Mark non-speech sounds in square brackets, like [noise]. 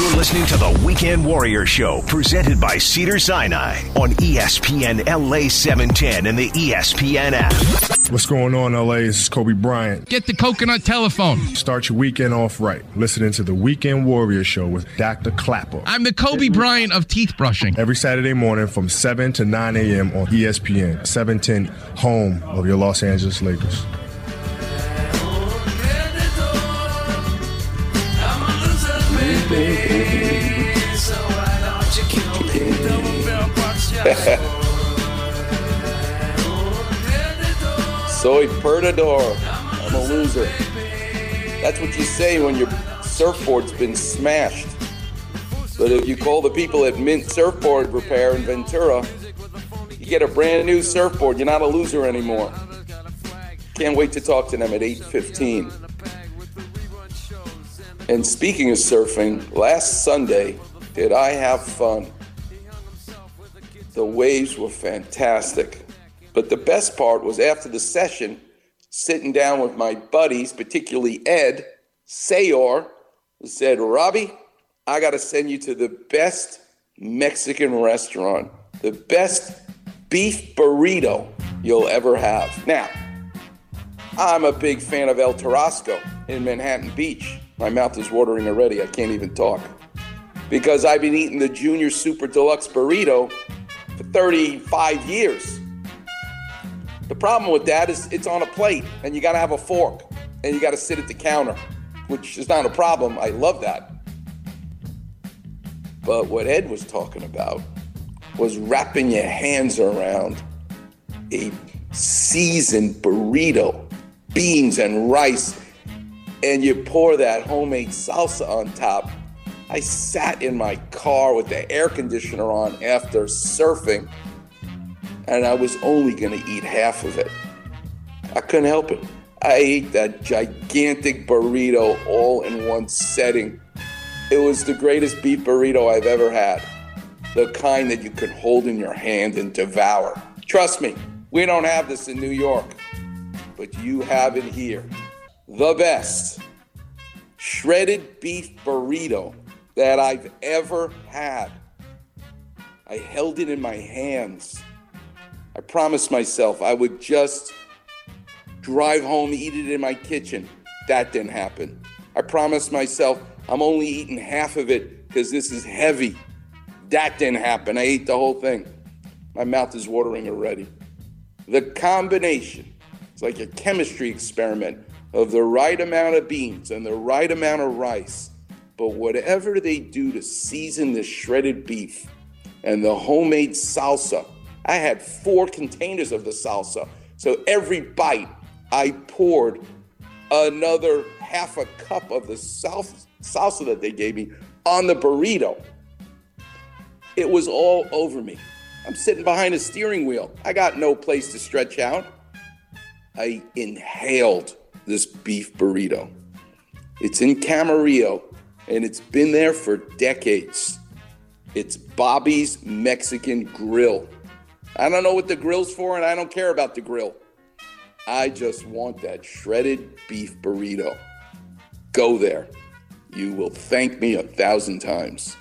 You're listening to the Weekend Warrior Show, presented by Cedar Sinai on ESPN LA 710 and the ESPN app. What's going on, LA? This is Kobe Bryant. Get the coconut telephone. Start your weekend off right. Listening to the Weekend Warrior Show with Dr. Klapper. I'm the Kobe Bryant of teeth brushing. Every Saturday morning from 7 to 9 a.m. on ESPN, 710, home of your Los Angeles Lakers. [laughs] Soy perdedor. I'm a loser. That's what you say when your surfboard's been smashed. But if you call the people at Mint Surfboard Repair in Ventura, you get a brand new surfboard. You're not a loser anymore. Can't wait to talk to them at 8:15. And speaking of surfing, last Sunday, did I have fun? The waves were fantastic. But the best part was after the session, sitting down with my buddies, particularly Ed Sayor, who said, Robbie, I got to send you to the best Mexican restaurant, the best beef burrito you'll ever have. Now, I'm a big fan of El Tarasco in Manhattan Beach. My mouth is watering already. I can't even talk. Because I've been eating the Junior Super Deluxe burrito for 35 years. The problem with that is it's on a plate and you got to have a fork and you got to sit at the counter, which is not a problem. I love that. But what Ed was talking about was wrapping your hands around a seasoned burrito, beans and rice, and you pour that homemade salsa on top. I sat in my car with the air conditioner on after surfing, and I was only going to eat half of it. I couldn't help it. I ate that gigantic burrito all in one setting. It was the greatest beef burrito I've ever had. The kind that you could hold in your hand and devour. Trust me, we don't have this in New York, but you have it here. The best shredded beef burrito that I've ever had. I held it in my hands. I promised myself I would just drive home, eat it in my kitchen. That didn't happen. I promised myself I'm only eating half of it because this is heavy. That didn't happen. I ate the whole thing. My mouth is watering already. The combination, it's like a chemistry experiment of the right amount of beans and the right amount of rice. But whatever they do to season the shredded beef and the homemade salsa, I had four containers of the salsa. So every bite, I poured another half a cup of the salsa, that they gave me on the burrito. It was all over me. I'm sitting behind a steering wheel. I got no place to stretch out. I inhaled this beef burrito. It's in Camarillo and it's been there for decades. It's Bobby's Mexican Grill. I don't know what the grill's for and I don't care about the grill. I just want that shredded beef burrito. Go there. You will thank me a thousand times.